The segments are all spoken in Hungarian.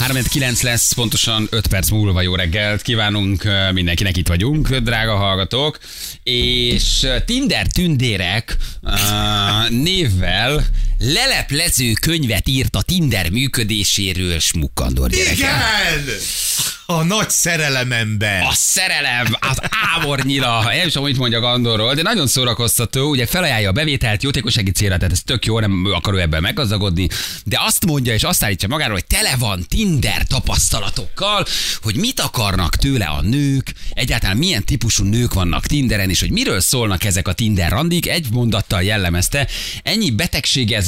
3-9 lesz, pontosan 5 perc múlva jó reggelt kívánunk mindenkinek, itt vagyunk, drága hallgatók, és Tinder tündérek ö, névvel leleplező könyvet írt a Tinder működéséről Smukkandor gyerekek. Igen! A nagy szerelemember. A szerelem, az ámornyira, nem is tudom, mit mondjak Andorról, de nagyon szórakoztató, ugye felajánlja a bevételt jótékonysági célra, tehát ez tök jó, nem akar ő ebben meggazdagodni, de azt mondja és azt állítja magáról, hogy tele van Tinder tapasztalatokkal, hogy mit akarnak tőle a nők, egyáltalán milyen típusú nők vannak Tinderen, és hogy miről szólnak ezek a Tinder randik, egy mondattal jellemezte, ennyi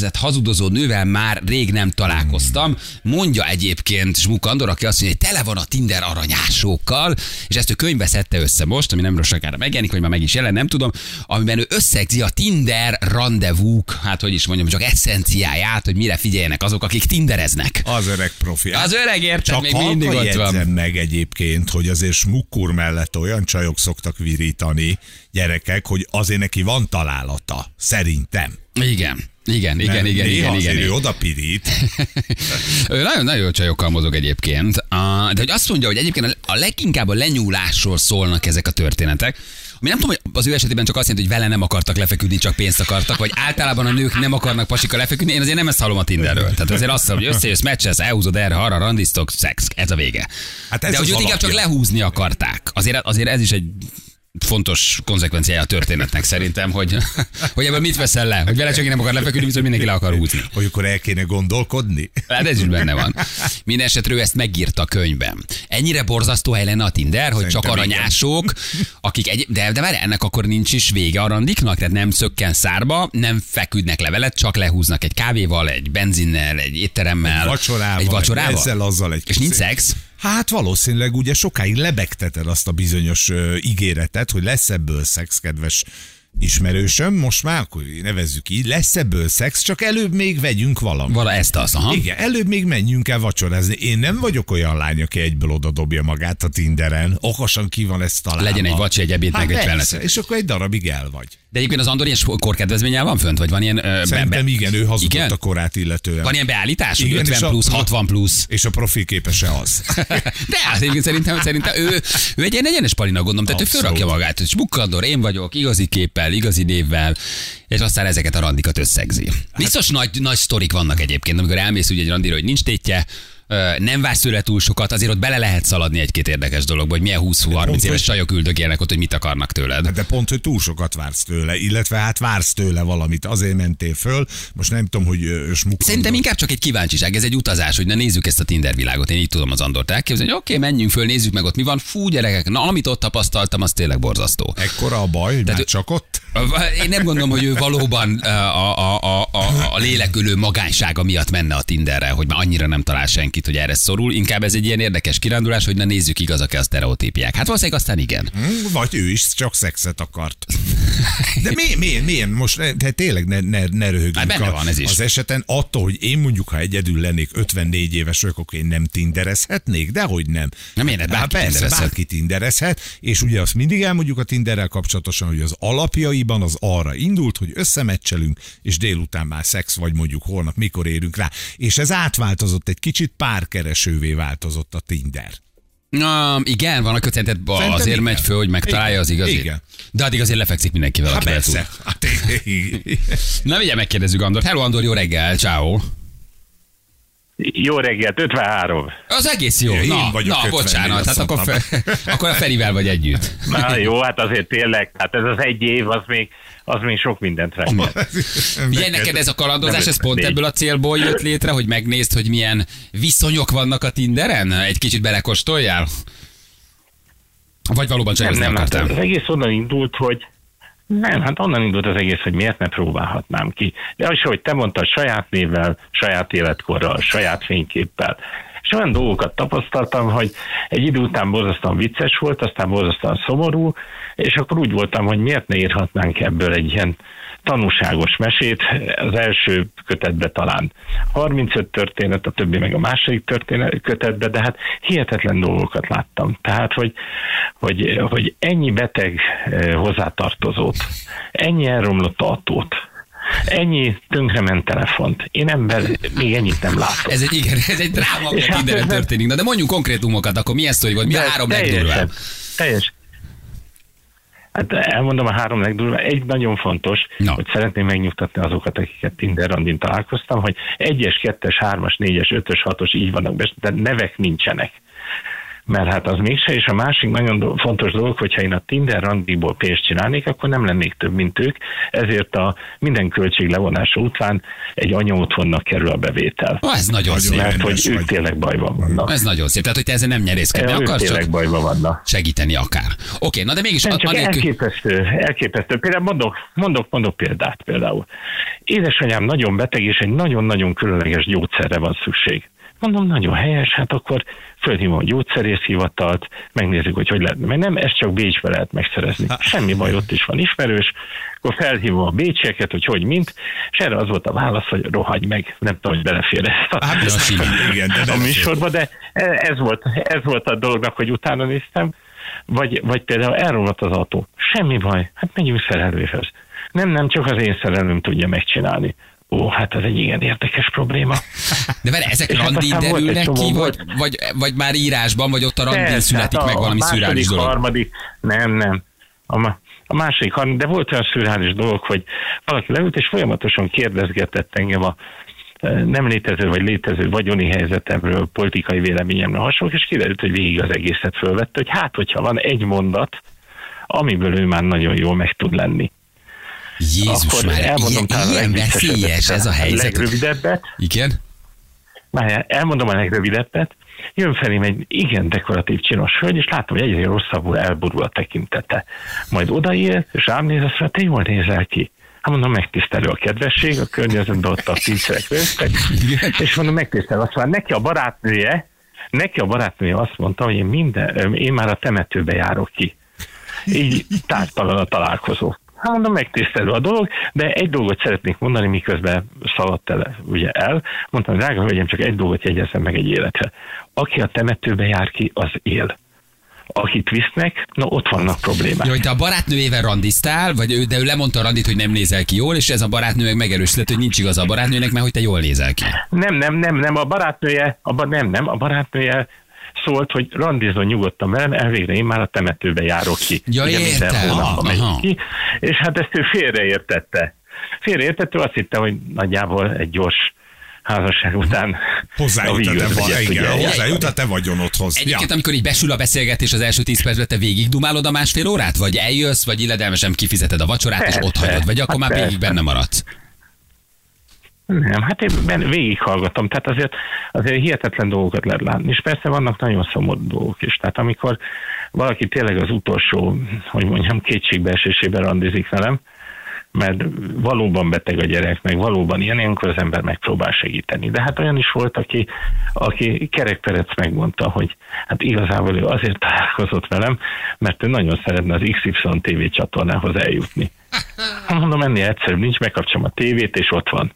betegségezett, hazudozó nővel már rég nem találkoztam, mondja egyébként Zsmuk Andor, aki azt mondja, hogy tele van a Tinder aranyásokkal, és ezt ő könyvbe szedte össze most, ami nem sokára megjelenik, vagy már meg is jelen, nem tudom, amiben ő összegzi a Tinder rendezvúk, hát hogy is mondjam, csak eszenciáját, hogy mire figyeljenek azok, akik tindereznek. Az öreg profi. Az öreg érted, Csak még mindig ott van. meg egyébként, hogy azért smukkur mellett olyan csajok szoktak virítani, gyerekek, hogy azért neki van találata. Szerintem. Igen. Igen, igen, Nem, igen, igen, igen, igen. oda pirít. Ő nagyon-nagyon jó csajokkal mozog egyébként, de hogy azt mondja, hogy egyébként a leginkább a lenyúlásról szólnak ezek a történetek, ami nem tudom, hogy az ő esetében csak azt jelenti, hogy vele nem akartak lefeküdni, csak pénzt akartak, vagy általában a nők nem akarnak pasika lefeküdni. Én azért nem ezt hallom a Tinderről. Tehát azért azt mondom, hogy összejössz, meccsesz, elhúzod erre, arra, randisztok, szex, ez a vége. Hát ez de hogy őt inkább csak lehúzni akarták. Azért, azért ez is egy fontos konzekvenciája a történetnek szerintem, hogy, hogy ebből mit veszel le? Hogy vele csak én nem akar lefeküdni, viszont mindenki le akar húzni. Hogy akkor el kéne gondolkodni. Hát ez is benne van. Minden esetre ő ezt megírta a könyvben. Ennyire borzasztó hely lenne a Tinder, hogy csak aranyások, akik egy, de, de várj, ennek akkor nincs is vége a randiknak, tehát nem szökken szárba, nem feküdnek levelet, csak lehúznak egy kávéval, egy benzinnel, egy étteremmel, Vacsorával, egy vacsorával. ezzel, azzal egy És nincs szex? Hát valószínűleg ugye sokáig lebegteted azt a bizonyos ö, ígéretet, hogy lesz ebből szex, kedves ismerősöm, most már akkor nevezzük így, lesz ebből szex, csak előbb még vegyünk valamit. Vala ezt az, aha. Igen, előbb még menjünk el vacsorázni. Én nem vagyok olyan lány, aki egyből oda dobja magát a Tinderen. Okosan ki van ezt találva. Legyen egy vacsi, egy ebéd, hát meg egy wellness. És akkor egy darabig el vagy. De egyébként az Andor ilyen korkedvezménnyel van fönt, vagy van ilyen... Ö, Szerintem igen, ő hazudott Igen? a korát illetően. Van ilyen beállítás, hogy Igen, 50 és a- plusz, 60 plusz. És a profil képese az. De hát egyébként szerintem, szerintem ő, ő egy ilyen egyenes palina gondolom, tehát Abszolút. ő fölrakja magát, hogy smukkandor, én vagyok, igazi képpel, igazi névvel, és aztán ezeket a randikat összegzi. Biztos nagy, nagy sztorik vannak egyébként, amikor elmész ugye egy randira, hogy nincs tétje, nem vársz tőle túl sokat, azért ott bele lehet szaladni egy-két érdekes dologba, hogy milyen 20-30 pont, éves csajok üldögélnek ott, hogy mit akarnak tőled. De pont, hogy túl sokat vársz tőle, illetve hát vársz tőle valamit, azért mentél föl. Most nem tudom, hogy smuk. Szerintem inkább csak egy kíváncsiság, ez egy utazás, hogy na nézzük ezt a Tinder világot. Én így tudom az Andort elképzelni, hogy oké, menjünk föl, nézzük meg ott mi van. Fú, gyerekek, na amit ott tapasztaltam, az tényleg borzasztó. Ekkora a baj, hogy már ő- csak ott? Én nem gondolom, hogy ő valóban a, a, a, a, a lélekülő magánysága miatt menne a Tinderre, hogy már annyira nem talál senkit, hogy erre szorul. Inkább ez egy ilyen érdekes kirándulás, hogy na nézzük igazak-e a sztereotípiák. Hát valószínűleg aztán igen. Hm, Vagy ő is csak szexet akart. De mi, mi, mi, most de tényleg ne, ne, ne röhögjünk Hát benne a- van ez is. az eseten. Attól, hogy én mondjuk, ha egyedül lennék 54 éves vagyok, akkor én nem tinderezhetnék, de hogy nem. Nem, miért? Hát Bárki persze, tinderezhet. bárki tinderezhet, és ugye azt mindig elmondjuk a Tinderrel kapcsolatosan, hogy az alapjaiban az arra indult, hogy összemeccselünk, és délután már szex, vagy mondjuk holnap mikor érünk rá. És ez átváltozott, egy kicsit párkeresővé változott a Tinder. Na, igen, van a Szerintem azért igen. megy föl, hogy megtalálja az igazi. Igen. De addig azért lefekszik mindenkivel. Hát aki persze. Hát, Na, vigye megkérdezzük Andor. Hello Andor, jó reggel, ciao. Jó reggelt, 53. Az egész jó. Én na, vagyok na 50, bocsánat, hát akkor, fe, akkor a Ferivel vagy együtt. Na jó, hát azért tényleg, hát ez az egy év, az még, az még sok mindent rendel. Ugye neked ez a kalandozás, ez pont Négy. ebből a célból jött létre, hogy megnézd, hogy milyen viszonyok vannak a Tinderen? Egy kicsit belekóstoljál? Vagy valóban Nem, csajozni nem, hát akartál? az egész onnan indult, hogy nem, hát onnan indult az egész, hogy miért ne próbálhatnám ki. De az, hogy te mondtad saját névvel, saját életkorral, saját fényképpel. És olyan dolgokat tapasztaltam, hogy egy idő után borzasztóan vicces volt, aztán borzasztóan szomorú, és akkor úgy voltam, hogy miért ne írhatnánk ebből egy ilyen tanúságos mesét, az első kötetbe talán 35 történet, a többi meg a második történet, kötetbe, de hát hihetetlen dolgokat láttam. Tehát, hogy, hogy, hogy ennyi beteg eh, hozzátartozót, ennyi elromlott autót, ennyi tönkrement telefont. Én ember még ennyit nem látok. Ez egy, igen, ez egy dráma, ami hát nem- történik. Na de mondjunk konkrétumokat, akkor milyen sztori volt? Mi a három legdurvább? Teljes. Hát elmondom a három legdurvább. Egy nagyon fontos, Na. Hogy szeretném megnyugtatni azokat, akiket Tinder randin találkoztam, hogy egyes, kettes, hármas, négyes, ötös, hatos így vannak de nevek nincsenek. Mert hát az mégse, és a másik nagyon fontos dolog, hogyha én a Tinder randiból pénzt csinálnék, akkor nem lennék több, mint ők, ezért a minden költség levonása után egy anya otthonnak kerül a bevétel. Ah, ez nagyon szép. Mert hogy ők vagy. tényleg bajban vannak. Ez nagyon szép. Tehát, hogy te ezen nem nyerészkedni akarsz, tényleg csak bajban vannak. segíteni akár. Oké, na de mégis Nem, csak anélkül... elképesztő, elképesztő. Például mondok, mondok, mondok példát például. Édesanyám nagyon beteg, és egy nagyon-nagyon különleges gyógyszerre van szükség. Mondom, nagyon helyes, hát akkor fölhívom a gyógyszerészhivatalt, megnézzük, hogy hogy lehet. Mert nem, ezt csak Bécsbe lehet megszerezni. Semmi baj, ott is van ismerős. Akkor felhívom a bécsieket, hogy hogy mint, és erre az volt a válasz, hogy rohagy meg. Nem tudom, hogy belefér ezt a, Hát simán. igen, de a nem műsorba, de ez volt, ez volt a dolognak, hogy utána néztem, vagy, vagy például elromlott az autó. Semmi baj, hát megyünk szerelőhöz. Nem, nem, csak az én szerelőm tudja megcsinálni. Ó, hát ez egy igen érdekes probléma. De vele ezek És hát randin derülnek ki, vagy, vagy, vagy már írásban, vagy ott a randin Persze, születik hát meg valami a második, szürális dolog? harmadik, nem, nem. A, a második, harmadik, de volt olyan szürális dolog, hogy valaki leült, és folyamatosan kérdezgetett engem a eh, nem létező vagy létező vagyoni helyzetemről, politikai véleményemről hasonlók, és kiderült, hogy végig az egészet fölvette, hogy hát, hogyha van egy mondat, amiből ő már nagyon jól meg tud lenni. Jézus akkor már, elmondom ilyen, ilyen veszélyes ez a a helyzet. legrövidebbet, Igen? Várjál, elmondom a legrövidebbet. Jön felém egy igen dekoratív csinos hölgy, és látom, hogy egyre rosszabbul elborul a tekintete. Majd odaér, és rám néz, azt mondja, te jól nézel ki. Hát mondom, megtisztelő a kedvesség, a környezetben ott a tízszerek rögtek, és mondom, megtisztelő. Azt mondja, neki a barátnője, neki a barátnője azt mondta, hogy én, minden, én már a temetőbe járok ki. Így tártalan a találkozó. Hát mondom, megtisztelő a dolog, de egy dolgot szeretnék mondani, miközben szaladt el, ugye el. Mondtam, drága hölgyem, csak egy dolgot jegyezzem meg egy életre. Aki a temetőbe jár ki, az él. Akit visznek, na ott vannak problémák. Hogy te a barátnőjével randiztál, vagy ő, de ő lemondta a randit, hogy nem nézel ki jól, és ez a barátnő meg megerősített, hogy nincs igaz a barátnőnek, mert hogy te jól nézel ki. Nem, nem, nem, nem, a barátnője, a, ba- nem, nem, a barátnője szólt, hogy randizon nyugodtan velem, elvégre én már a temetőbe járok ki. Ja, Ugye minden értem. hónapban megyek ki, és hát ezt ő félreértette. Félreértette, azt hitte, hogy nagyjából egy gyors házasság után Hozzájut a te, va- igen, hozzájut te vagyonodhoz. Egyébként, amikor így besül a beszélgetés az első tíz percben, te végig dumálod a másfél órát? Vagy eljössz, vagy illedelmesen kifizeted a vacsorát, és Persze. ott hagyod? Vagy akkor Hát már végig persze. benne maradsz? Nem, hát én végighallgatom, tehát azért, azért hihetetlen dolgokat lehet látni, és persze vannak nagyon szomorú dolgok is, tehát amikor valaki tényleg az utolsó, hogy mondjam, kétségbeesésében randizik velem, mert valóban beteg a gyerek, meg valóban ilyen, ilyenkor az ember megpróbál segíteni. De hát olyan is volt, aki, aki Kerek Perec megmondta, hogy hát igazából ő azért találkozott velem, mert ő nagyon szeretne az XY TV csatornához eljutni. Mondom, ennél egyszerűbb nincs, megkapcsolom a tévét, és ott van.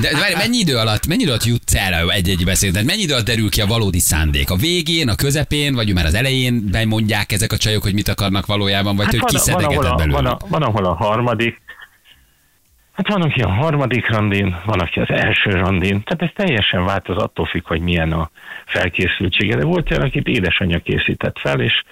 De, de várj, mennyi idő alatt, mennyi idő alatt jutsz el egy-egy beszéd? Tehát mennyi idő alatt derül ki a valódi szándék? A végén, a közepén, vagy már az elején bemondják ezek a csajok, hogy mit akarnak valójában, vagy hát te van, van, kiszedegeted a, belőle? van, van, ahol a harmadik, hát van, aki a harmadik randin, van, aki az első randin, tehát ez teljesen változ attól függ, hogy milyen a felkészültsége. De volt olyan, akit édesanyja készített fel, és,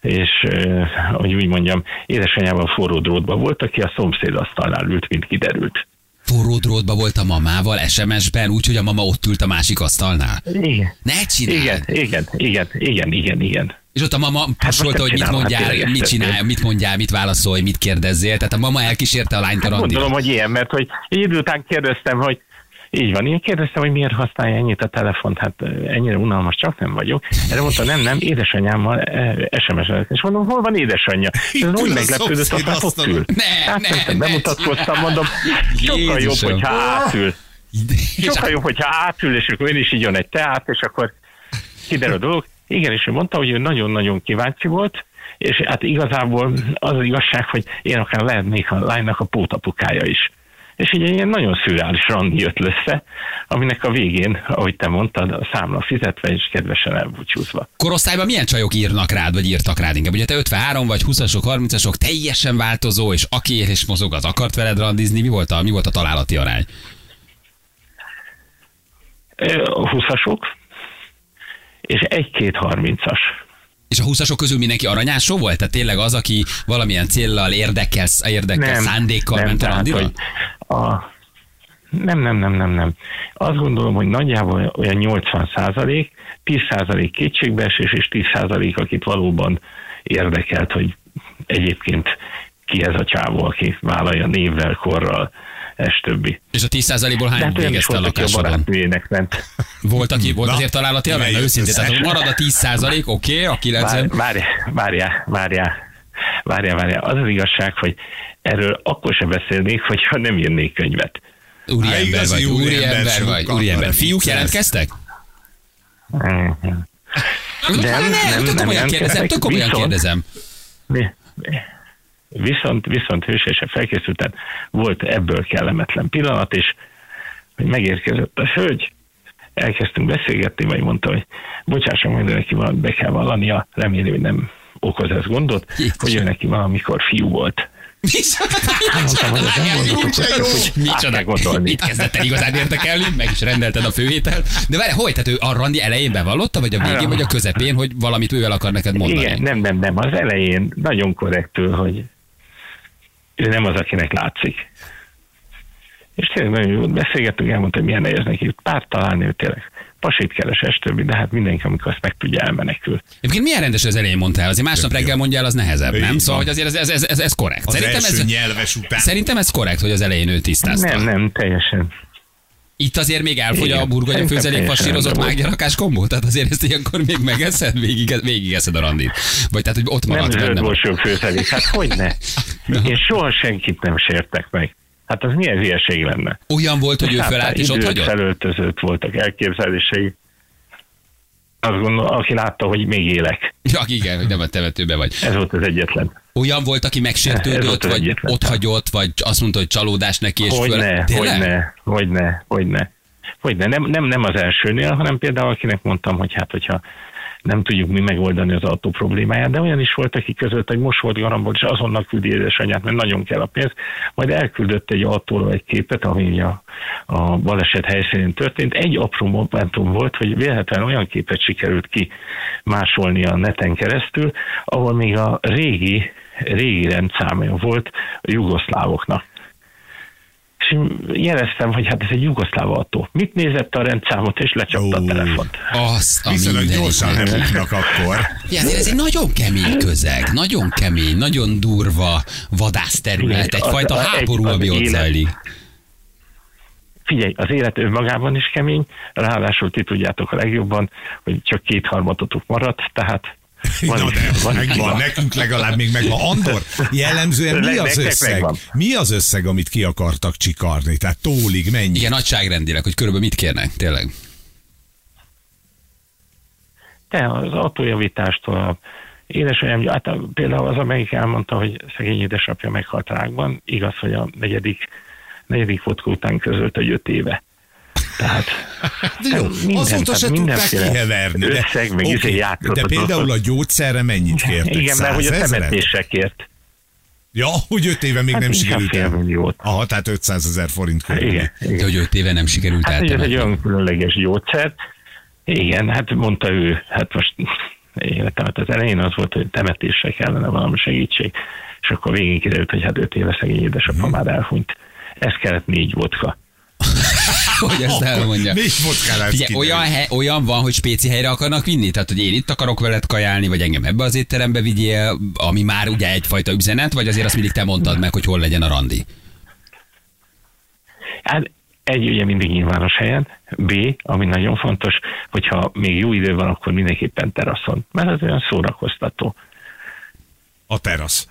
és eh, hogy úgy mondjam, édesanyjával forró drótban volt, aki a szomszéd asztalnál ült, mint kiderült. Forró drótba volt a mamával SMS-ben, úgyhogy a mama ott ült a másik asztalnál. Igen. Ne csinálj! Igen, igen, igen, igen, igen, igen. És ott a mama pusolta, nem hogy mit hát mondjál, tényleg mit tettem. mit mondjál, mit válaszolj, mit kérdezzél. Tehát a mama elkísérte a lányt a Hát gondolom, hogy ilyen, mert hogy egy idő után kérdeztem, hogy így van, én kérdeztem, hogy miért használja ennyit a telefont, hát ennyire unalmas csak nem vagyok. Erre mondta, nem, nem, édesanyámmal SMS-elek. És mondom, hol van édesanyja? És ez úgy meglepődött, hogy hát ott ül. Ne, Hát ne, ne bemutatkoztam, mondom, sokkal jobb, hogyha átül. Sokkal jobb, hogyha átül, és akkor én is igyon egy teát, és akkor kiderül a dolog. Igen, és ő mondta, hogy ő nagyon-nagyon kíváncsi volt, és hát igazából az az igazság, hogy én akár lehetnék a lánynak a pótapukája is. És így egy ilyen nagyon szürreális randi jött össze, aminek a végén, ahogy te mondtad, a számla fizetve és kedvesen elbúcsúzva. Korosztályban milyen csajok írnak rád, vagy írtak rád inkább? Ugye te 53 vagy 20-asok, 30-asok, teljesen változó, és aki ér és mozog, az akart veled randizni. Mi volt a, mi volt a találati arány? Ö, A 20-asok, és egy-két 30-as. És a 20-asok közül mindenki aranyásó volt? Tehát tényleg az, aki valamilyen céllal, érdekkel, érdekkel szándékkal ment a tehát, randira? hogy a, nem, nem, nem, nem, nem. Azt gondolom, hogy nagyjából olyan 80 százalék, 10 százalék kétségbeesés, és 10 százalék, akit valóban érdekelt, hogy egyébként ki ez a csávó, aki vállalja névvel, korral, és többi. És a 10%-ból De hány hát végezte a volt, aki a lakásodon? ment. Volt, aki volt Na, azért találati melyik Őszintén, tehát marad a 10%, oké, okay, a 90. Várj- Várjál, várjál, várjál, várjál. Az az igazság, hogy erről akkor sem beszélnék, hogyha nem írnék könyvet. Úriember vagy, úriember vagy, úriember. Fiúk jelentkeztek? Nem, nem, nem, tök komolyan kérdezem, tök komolyan viszont- kérdezem. Mi- Viszont, viszont hősiesen felkészülten volt ebből kellemetlen pillanat, és hogy megérkezett a hölgy, elkezdtünk beszélgetni, vagy mondta, hogy bocsásson meg, de neki valamit be kell vallania, remélem, hogy nem okoz ez gondot, Jézusom. hogy ő neki valamikor fiú volt. Micsoda, gondolni. itt kezdett el igazán érdekelni, meg is rendelted a főétel. De várj, hogy? Tehát ő a randi elején bevallotta, vagy a végén, vagy a közepén, hogy valamit ő el akar neked mondani? Igen, nem, nem, nem. Az elején nagyon korrektül, hogy ő nem az, akinek látszik. És tényleg nagyon jót beszélgettünk, elmondta, hogy milyen nehéz neki párt találni, ő tényleg pasit keres, többi, de hát mindenki, amikor azt meg tudja, elmenekül. Egyébként milyen rendes az elején mondtál? Azért másnap jó. reggel mondjál, az nehezebb, nem? van. Szóval, hogy azért ez, ez, ez, ez, ez korrekt. Az Szerintem első ez, nyelves után. szerintem ez korrekt, hogy az elején ő tisztázta. Nem, nem, teljesen. Itt azért még elfogy a Igen. burgonya Szerintem főzelék fasírozott mágyarakás kombó? Tehát azért ezt ilyenkor még megeszed, végig, végigeszed a randit. Vagy tehát, hogy ott Nem maradt zöld főzelék, hát hogy ne? Én soha senkit nem sértek meg. Hát az milyen hülyeség lenne. Olyan volt, hogy ő Hát, felállt és ott hagyott? felöltözött voltak elképzelései. Azt gondolom, aki látta, hogy még élek. Ja, igen, hogy nem a temetőbe vagy. Ez volt az egyetlen. Olyan volt, aki megsértődött, vagy egyetlen. ott hagyott, vagy azt mondta, hogy csalódás neki, és föl... Hogyne, Tényleg? hogyne, hogyne, hogyne. Hogyne. Nem, nem, nem az elsőnél, hanem például akinek mondtam, hogy hát, hogyha nem tudjuk mi megoldani az autó problémáját, de olyan is volt, aki között, hogy most volt garambol, és azonnal küldi édesanyját, mert nagyon kell a pénz, majd elküldött egy autóról egy képet, ami a, a baleset helyszínén történt. Egy apró momentum volt, hogy véletlenül olyan képet sikerült ki másolni a neten keresztül, ahol még a régi, régi rendszámja volt a jugoszlávoknak. És jeleztem, hogy hát ez egy jugoszláv autó. Mit nézett a rendszámot, és lecsapta a telefont. Azt a Viszonylag gyorsan hívnak akkor. Ja, ez egy nagyon kemény közeg, nagyon kemény, nagyon durva vadászterület, egyfajta az- háború, ami ott zajlik. Figyelj, az élet önmagában is kemény, ráadásul ti tudjátok a legjobban, hogy csak két harmatotok maradt, tehát van, Na de, van, megvan, hiba. nekünk legalább még megvan. Andor, jellemzően mi az összeg? Mi az összeg, amit ki akartak csikarni? Tehát tólig mennyi? Igen, nagyságrendileg, hogy körülbelül mit kérnek, tényleg. Te az autójavítástól, a édesanyám, hát a- például az, amelyik elmondta, hogy szegény édesapja meghalt rákban, igaz, hogy a negyedik, negyedik vodka után közölt egy öt éve. Tehát De jó, minden, azóta se tudták kiheverni. De, összeg, meg Oké, izé játszott de például a gyógyszerre mennyit kértek? Igen, mert hogy a temetésre kért. Ja, hogy öt éve még Hát nem sikerült el. Aha, tehát 500 ezer forint körül. Igen, De igen. hogy öt éve nem sikerült Hát hogy ez egy olyan különleges gyógyszer. Igen, hát mondta ő, hát most életemet az elején az volt, hogy temetésre kellene valami segítség, és akkor végén kiderült, hogy hát öt éve szegény édesapja már elhunyt. Ez kellett négy vodka. Hogy ezt elmondja. Négy vodkán Figyelj, olyan, he, olyan van, hogy spéci helyre akarnak vinni? Tehát, hogy én itt akarok veled kajálni, vagy engem ebbe az étterembe vigyél, ami már ugye egyfajta üzenet, vagy azért azt mindig te mondtad meg, hogy hol legyen a randi? Hát egy ugye mindig nyilvános helyen, B, ami nagyon fontos, hogyha még jó idő van, akkor mindenképpen teraszon, mert az olyan szórakoztató. A terasz.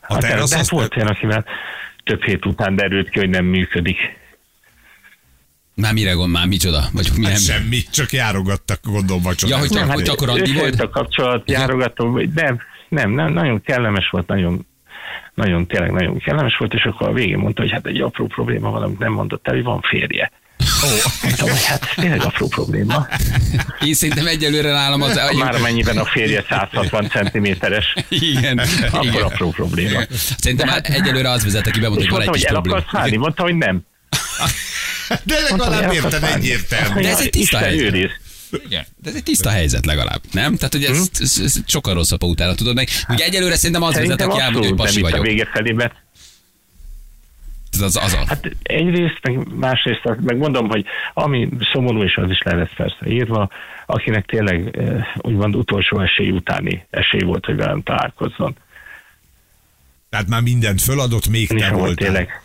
A Hát, terasz de hát az volt olyan, akivel több hét után derült ki, hogy nem működik. Már mire gond, már micsoda? Vagy mi Hát semmi, csak járogattak, gondolom vacsorát. Ja, hogy csak- Nem, hogy hát csak a randi összejött volt? a kapcsolat, Igen. járogató, nem, nem, nem, nagyon kellemes volt, nagyon nagyon, tényleg nagyon kellemes volt, és akkor a végén mondta, hogy hát egy apró probléma van, amit nem mondott el, hogy van férje. Mondtam, hogy hát ez tényleg apró probléma. Én szerintem egyelőre nálam az... Már amennyiben a férje 160 cm-es, Igen, akkor igen. apró probléma. Szerintem hát egyelőre az vezet, aki bemondta, hogy van egy mondtam, kis hogy el probléma. akarsz? Mondta, hogy nem. De Mondtam, legalább válni. egyértelmű. De ez egy tiszta helyzet. Igen. De ez egy tiszta helyzet legalább, nem? Tehát, hogy ez, ez, ez sokkal rosszabb, utána tudod meg. Ugye egyelőre szerintem az vezet, Szerintem aki elmondja, hogy pasi itt a vagyok. vége felében. Ez az, az a... Hát egyrészt, meg másrészt, meg mondom, hogy ami szomorú, és az is le lesz persze írva, akinek tényleg eh, úgymond utolsó esély utáni esély volt, hogy velem találkozzon. Tehát már mindent föladott, még te volt tényleg.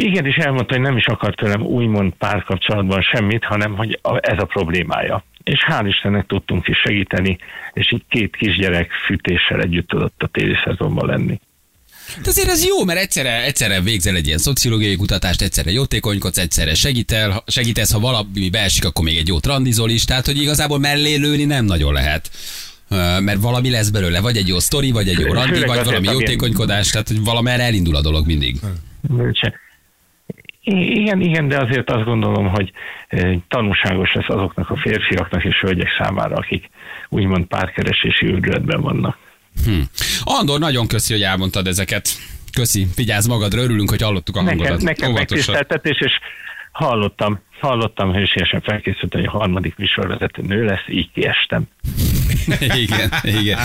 Igen, és elmondta, hogy nem is akart tőlem úgymond párkapcsolatban semmit, hanem hogy ez a problémája. És hál' Istennek tudtunk is segíteni, és így két kisgyerek fűtéssel együtt tudott a téli szezonban lenni. De azért ez jó, mert egyszerre, egyszerre végzel egy ilyen szociológiai kutatást, egyszerre jótékonykodsz, egyszerre segítel, segítesz, ha valami beesik, akkor még egy jót randizol is, tehát hogy igazából mellé lőni nem nagyon lehet. Mert valami lesz belőle, vagy egy jó sztori, vagy egy jó randi, vagy valami jótékonykodás, tehát hogy valamerre elindul a dolog mindig. Igen, igen, de azért azt gondolom, hogy tanulságos lesz azoknak a férfiaknak és hölgyek számára, akik úgymond párkeresési őrületben vannak. Hm. Andor, nagyon köszi, hogy elmondtad ezeket. Köszi, vigyázz magadra, örülünk, hogy hallottuk a Nekem, hangodat. nekem megtiszteltetés, és hallottam, hallottam hősiesen felkészült, hogy a harmadik műsorvezető nő lesz, így kiestem. igen, igen.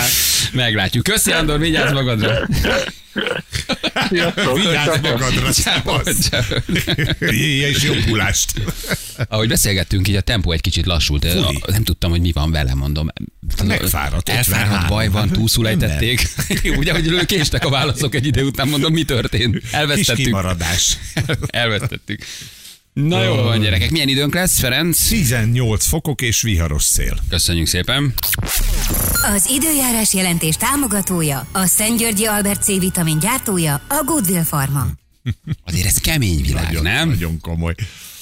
Meglátjuk. Köszi, Andor, vigyázz magadra. Vigyázz magadra. És jobbulást. Ahogy beszélgettünk, így a tempó egy kicsit lassult. Fúj. Nem tudtam, hogy mi van vele, mondom. Megfáradt, Elfáradt, 53. baj van, túlszul ejtették. Ugye, hogy ők késtek a válaszok egy idő után, mondom, mi történt? Kis Elvesztettük. kimaradás. Elvesztettük. Na jó van, gyerekek. Milyen időnk lesz, Ferenc? 18 fokok és viharos szél. Köszönjük szépen. Az időjárás jelentés támogatója, a Szent Györgyi Albert C-vitamin gyártója, a Goodwill Pharma. Azért ez kemény világ, Nagyon, nem? Nagyon komoly.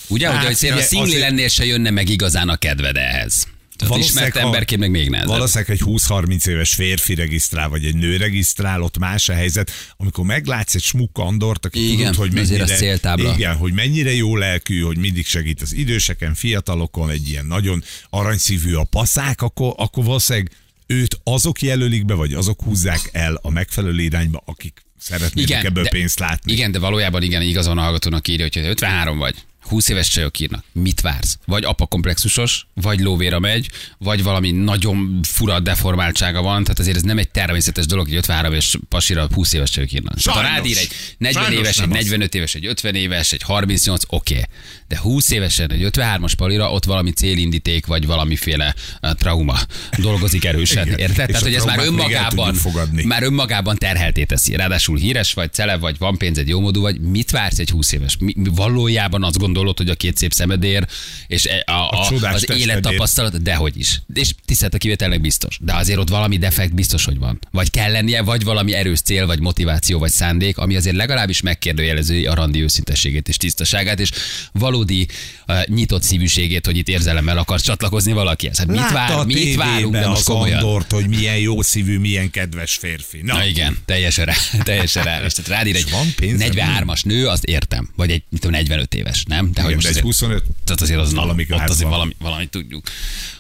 Ugye, hogy Hát ha figyelj, szingli azért- lennél, se jönne meg igazán a kedved ehhez. Tehát ismert emberként meg még nehezebb. Valószínűleg egy 20-30 éves férfi regisztrál, vagy egy nő regisztrál, ott más a helyzet. Amikor meglátsz egy smuk Andort, aki Igen, tudod, hogy mennyire, igen, hogy mennyire jó lelkű, hogy mindig segít az időseken, fiatalokon, egy ilyen nagyon aranyszívű a paszák, akkor, akkor valószínűleg őt azok jelölik be, vagy azok húzzák el a megfelelő irányba, akik szeretnének ebből de, pénzt látni. Igen, de valójában igen, igazon a hallgatónak írja, hogy 53 vagy, 20 éves csajok írnak. Mit vársz? Vagy apakomplexusos, vagy lóvéra megy, vagy valami nagyon fura deformáltsága van, tehát azért ez nem egy természetes dolog, hogy 53 éves pasira 20 éves csajok írnak. Tehát ha Sajnos. rád ír egy 40 Sajnos éves, egy nem az. 45 éves, egy 50 éves, egy 38, oké. Okay. De 20 évesen, egy 53-as palira, ott valami célindíték, vagy valamiféle uh, trauma dolgozik erősen. Igen. Érted? És Tehát, hogy ez már önmagában, már önmagában terhelté teszi. Ráadásul híres vagy, celeb vagy, van pénzed, jómodú vagy. Mit vársz egy 20 éves? Mi, mi valójában azt gondolod, hogy a két szép szemedér, és e- a, a, A az élettapasztalat, dehogy is. És tisztelt a kivételnek biztos. De azért ott valami defekt biztos, hogy van. Vagy kell lennie, vagy valami erős cél, vagy motiváció, vagy szándék, ami azért legalábbis megkérdőjelező a randi őszintességét és tisztaságát, és valódi uh, nyitott szívűségét, hogy itt érzelemmel akar csatlakozni valakihez. Hát mit, Látta vár, a mit várunk, de most komolyan. Andort, hogy milyen jó szívű, milyen kedves férfi. Na, Na igen, teljesen rá, teljesen rá. Tehát rád ír egy És van pénze? 43-as nő, azt értem. Vagy egy mit tudom, 45 éves, nem? De Igen, most azért- 25 tehát azért az valami ott azért van. valami, tudjuk,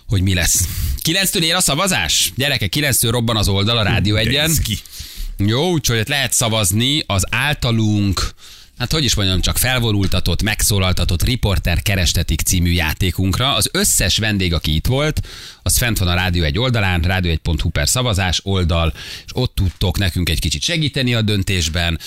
hogy mi lesz. 9-től ér a szavazás? Gyerekek, 9-től robban az oldal a Rádió egyen. Jó, úgyhogy lehet szavazni az általunk, hát hogy is mondjam, csak felvonultatott, megszólaltatott Riporter Kerestetik című játékunkra. Az összes vendég, aki itt volt, az fent van a Rádió egy oldalán, rádió1.hu per szavazás oldal, és ott tudtok nekünk egy kicsit segíteni a döntésben,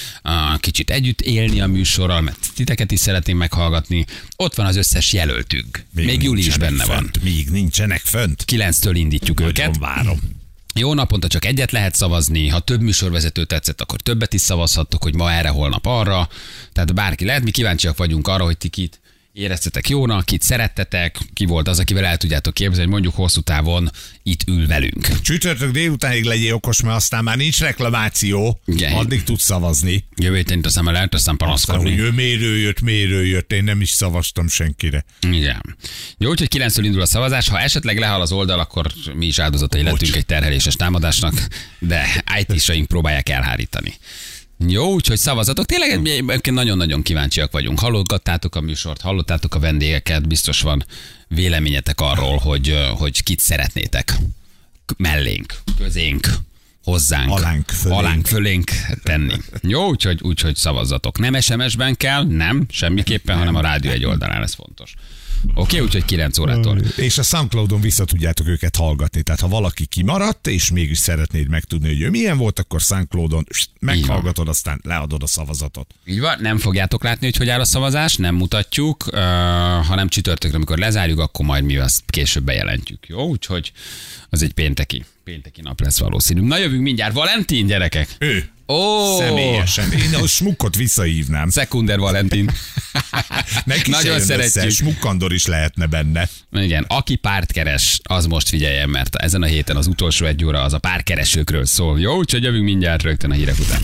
kicsit együtt élni a műsorral, mert titeket is szeretném meghallgatni. Ott van az összes jelöltünk. Még, Még Júli is benne van. fönt, Még nincsenek fönt. 9-től indítjuk őket. Nagyon várom. Jó naponta csak egyet lehet szavazni, ha több műsorvezető tetszett, akkor többet is szavazhattok, hogy ma erre, holnap arra. Tehát bárki lehet, mi kíváncsiak vagyunk arra, hogy ti kit éreztetek jónak, kit szerettetek, ki volt az, akivel el tudjátok képzelni, mondjuk hosszú távon itt ül velünk. Csütörtök délutánig legyél okos, mert aztán már nincs reklamáció, Igen. addig tudsz szavazni. Jövő héten itt aztán már lehet aztán Aztán, hogy panaszkodni. mérő jött, mérő jött, én nem is szavaztam senkire. Igen. Jó, úgyhogy 9 indul a szavazás. Ha esetleg lehal az oldal, akkor mi is áldozatai lettünk egy terheléses támadásnak, de IT-saink próbálják elhárítani. Jó, úgyhogy szavazatok. Tényleg nagyon-nagyon kíváncsiak vagyunk. Hallottátok a műsort, hallottátok a vendégeket, biztos van véleményetek arról, hogy, hogy kit szeretnétek. Mellénk, közénk, hozzánk, Alánk, fölénk. alánk fölénk tenni. Jó, úgyhogy, úgyhogy szavazzatok. Nem SMS-ben kell, nem, semmiképpen, hanem a rádió egy oldalán, ez fontos. Oké, úgyhogy 9 órától. És a Soundcloudon vissza tudjátok őket hallgatni. Tehát ha valaki kimaradt, és mégis szeretnéd megtudni, hogy ő milyen volt, akkor Soundcloudon meghallgatod, aztán leadod a szavazatot. Így van, nem fogjátok látni, hogy hogy áll a szavazás, nem mutatjuk, uh, hanem csütörtökre, amikor lezárjuk, akkor majd mi azt később bejelentjük. Jó, úgyhogy az egy pénteki, pénteki nap lesz valószínű. Na jövünk mindjárt, Valentin gyerekek! Ő. Ó, Személyesen. Én a smukkot visszahívnám. Szekunder Valentin. Neki Nagyon szeretjük. Össze. Smukkandor is lehetne benne. Igen, aki párt keres, az most figyeljen, mert ezen a héten az utolsó egy óra az a párkeresőkről szól. Jó, úgyhogy jövünk mindjárt rögtön a hírek után.